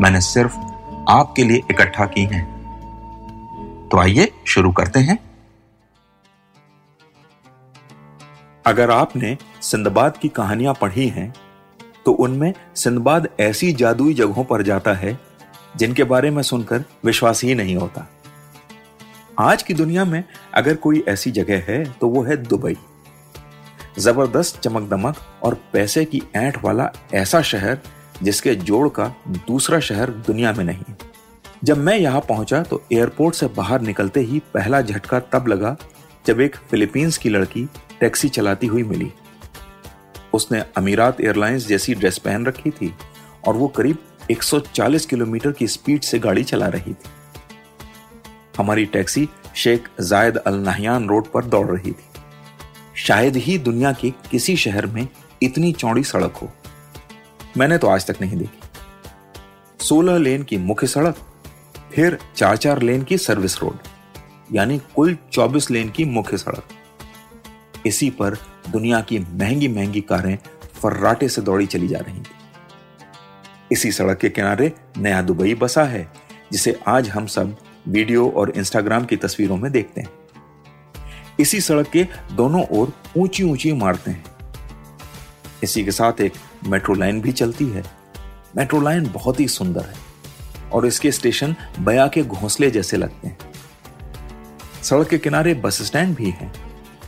मैंने सिर्फ़ आपके लिए इकट्ठा की हैं। तो आइए शुरू करते हैं। अगर आपने सिंदबाद की कहानियाँ पढ़ी हैं तो उनमें सिंदबाद ऐसी जादुई जगहों पर जाता है, जिनके बारे में सुनकर विश्वास ही नहीं होता। आज की दुनिया में अगर कोई ऐसी जगह है तो वो है दुबई। ज़बरदस्त चमक दमक और पैसे की ऐंठ वाला ऐसा शहर जिसके जोड़ का दूसरा शहर दुनिया में नहीं। जब मैं यहाँ पहुँचा तो एयरपोर्ट से बाहर निकलते ही पहला झटका तब लगा जब एक फिलीपींस की लड़की टैक्सी चलाती हुई मिली। उसने अमीरात एयरलाइंस जैसी ड्रेस पहन रखी थी और वो करीब 140 किलोमीटर की स्पीड से गाड़ी चला रही थी। हमारी taxi Sheikh Zayed Al Nahyan road पर दौड़ रही थी। शायद ही दुनिया के किसी शहर में इतनी चौड़ी सड़क हो। मैंने तो आज तक नहीं देखी। सोलह लेन की मुख्य सड़क, फिर चार चार लेन की सर्विस रोड यानी कुल चौबीस लेन की मुख्य सड़क। इसी पर दुनिया की महँगी महँगी कारें फर्राटे से दौड़ी चली जा रही थी। इसी सड़क के किनारे नया दुबई बसा है, जिसे आज हम सब वीडियो और इंस्टाग्राम की तस्वीरों में देखते हैं। इसी सड़क के दोनों ओर ऊँची ऊँची इमारतें हैं। इसी के साथ एक मेट्रो लाइन भी चलती है। मेट्रो लाइन बहुत ही सुंदर है और इसके स्टेशन बया के घोंसले जैसे लगते हैं। सड़क के किनारे बस स्टैंड भी है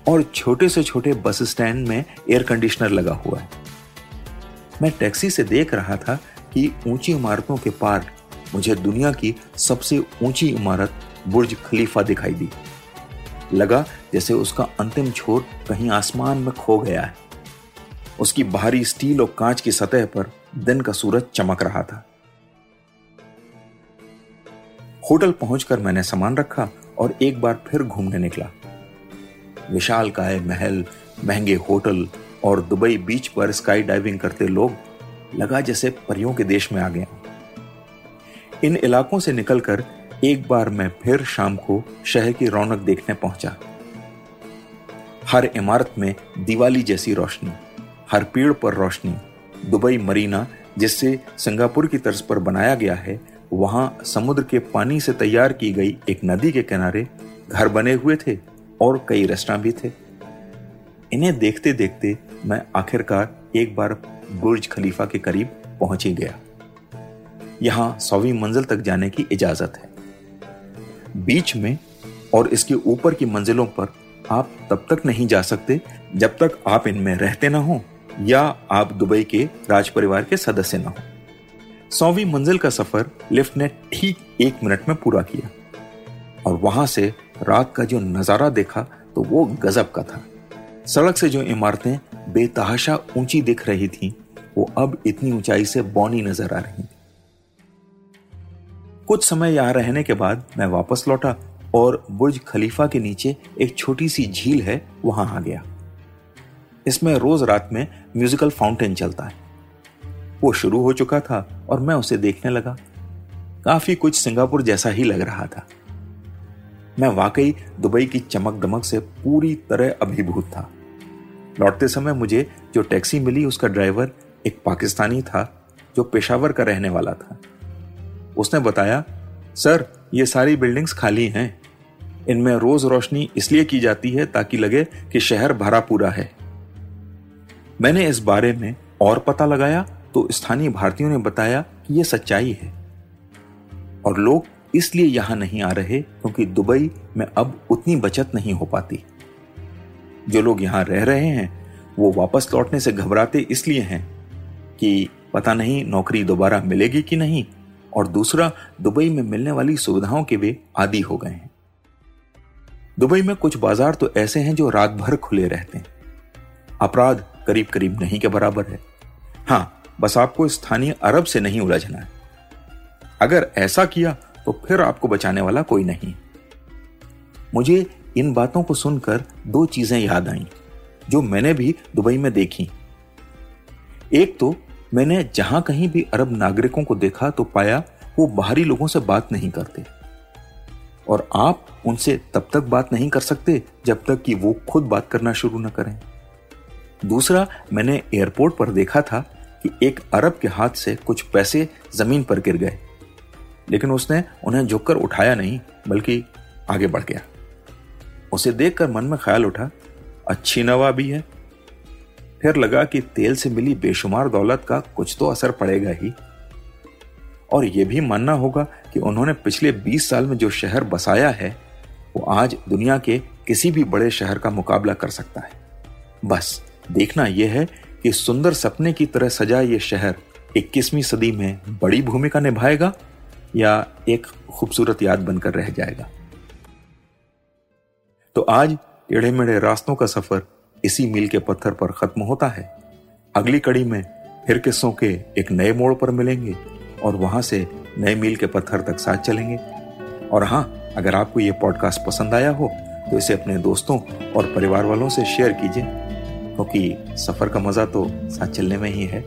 और छोटे से छोटे बस स्टैंड में एयर कंडीशनर लगा हुआ है। मैं टैक्सी से देख रहा था कि ऊँची इमारतों के पार मुझे दुनिया की सबसे ऊँची इमारत बुर्ज खलीफा दिखाई दी। लगा जैसे उसका अंतिम छोर कहीं आसमान में खो गया है। उसकी बाहरी स्टील और कांच की सतह पर दिन का सूरज चमक रहा था। होटल पहुंचकर मैंने सामान रखा और एक बार फिर घूमने निकला। विशाल काय महल, महँगे होटल और दुबई बीच पर स्काई डाइविंग करते लोग लगा जैसे परियों के देश में आ गया इन इलाकों से निकलकर एक बार मैं फिर शाम को शहर की रौनक देखने पहुँचा। हर इमारत में दिवाली जैसी रोशनी। हर पेड़ पर रोशनी, दुबई मरीना जिससे सिंगापुर की तर्ज पर बनाया गया है, वहाँ समुद्र के पानी से तैयार की गई एक नदी के किनारे घर बने हुए थे और कई रेस्टोरेंट भी थे। इन्हें देखते देखते मैं आखिरकार एक बार बुर्ज खलीफा के करीब पहुँच ही गया। यहाँ सौवीं मंजिल तक जाने की इजाज़त है। बीच में और इसके ऊपर की मंजिलों पर आप तब तक नहीं जा सकते जब तक आप इनमें रहते ना हो। या आप दुबई के राज परिवार के सदस्य ना हो। सौवीं मंजिल का सफ़र लिफ्ट ने ठीक एक मिनट में पूरा किया। और वहाँ से रात का जो नज़ारा देखा तो वो गजब का था। सड़क से जो इमारतें बेतहाशा ऊँची दिख रही थी, वो अब इतनी ऊंचाई से बौनी नज़र आ रही थी। कुछ समय यहाँ रहने के बाद मैं वापस लौटा और बुर्ज खलीफा के नीचे एक छोटी सी झील है, वहाँ आ गया। इसमें रोज रात में म्यूजिकल फाउंटेन चलता है। वो शुरू हो चुका था और मैं उसे देखने लगा। काफ़ी कुछ सिंगापुर जैसा ही लग रहा था। मैं वाकई दुबई की चमक दमक से पूरी तरह अभिभूत था। लौटते समय मुझे जो टैक्सी मिली उसका ड्राइवर एक पाकिस्तानी था, जो पेशावर का रहने वाला था। उसने बताया, सर, ये सारी बिल्डिंग्स खाली हैं। इनमें रोज रोशनी इसलिए की जाती है ताकि लगे कि शहर भरा पूरा है। मैंने इस बारे में और पता लगाया तो स्थानीय भारतीयों ने बताया कि यह सच्चाई है। और लोग इसलिए यहाँ नहीं आ रहे क्योंकि दुबई में अब उतनी बचत नहीं हो पाती। जो लोग यहाँ रह रहे हैं, वो वापस लौटने से घबराते इसलिए हैं कि पता नहीं नौकरी दोबारा मिलेगी कि नहीं और दूसरा, दुबई में मिलने वाली सुविधाओं के वे आदि हो गए हैं। दुबई में कुछ बाज़ार तो ऐसे हैं जो रात भर खुले रहते हैं। अपराध करीब करीब नहीं के बराबर है। हाँ, बस आपको स्थानीय अरब से नहीं उलझना है। अगर ऐसा किया तो फिर आपको बचाने वाला कोई नहीं। मुझे इन बातों को सुनकर दो चीज़ें याद आई, जो मैंने भी दुबई में देखी। एक तो मैंने जहाँ कहीं भी अरब नागरिकों को देखा तो पाया वो बाहरी लोगों से बात नहीं करते। और आप उनसे तब तक बात नहीं कर सकते, जब तक कि वो खुद बात करना शुरू न करें। दूसरा, मैंने एयरपोर्ट पर देखा था कि एक अरब के हाथ से कुछ पैसे ज़मीन पर गिर गए। लेकिन उसने उन्हें झुककर उठाया नहीं, बल्कि आगे बढ़ गया। उसे देखकर मन में ख्याल उठा, अच्छी नवा भी है। फिर लगा कि तेल से मिली बेशुमार दौलत का कुछ तो असर पड़ेगा ही। और यह भी मानना होगा कि उन्होंने पिछले 20 साल में जो शहर बसाया है, वो आज दुनिया के किसी भी बड़े शहर का मुकाबला कर सकता है। बस। देखना यह है कि सुंदर सपने की तरह सजा ये शहर 21वीं सदी में बड़ी भूमिका निभाएगा या एक खूबसूरत याद बनकर रह जाएगा। तो आज टेढ़े मेढ़े रास्तों का सफ़र इसी मील के पत्थर पर खत्म होता है। अगली कड़ी में फिर किस्सों के एक नए मोड़ पर मिलेंगे और वहाँ से नए मील के पत्थर तक साथ चलेंगे। और हाँ अगर आपको ये पॉडकास्ट पसंद आया हो तो इसे अपने दोस्तों और परिवार वालों से शेयर कीजिए। क्योंकि सफ़र का मज़ा तो साथ चलने में ही है।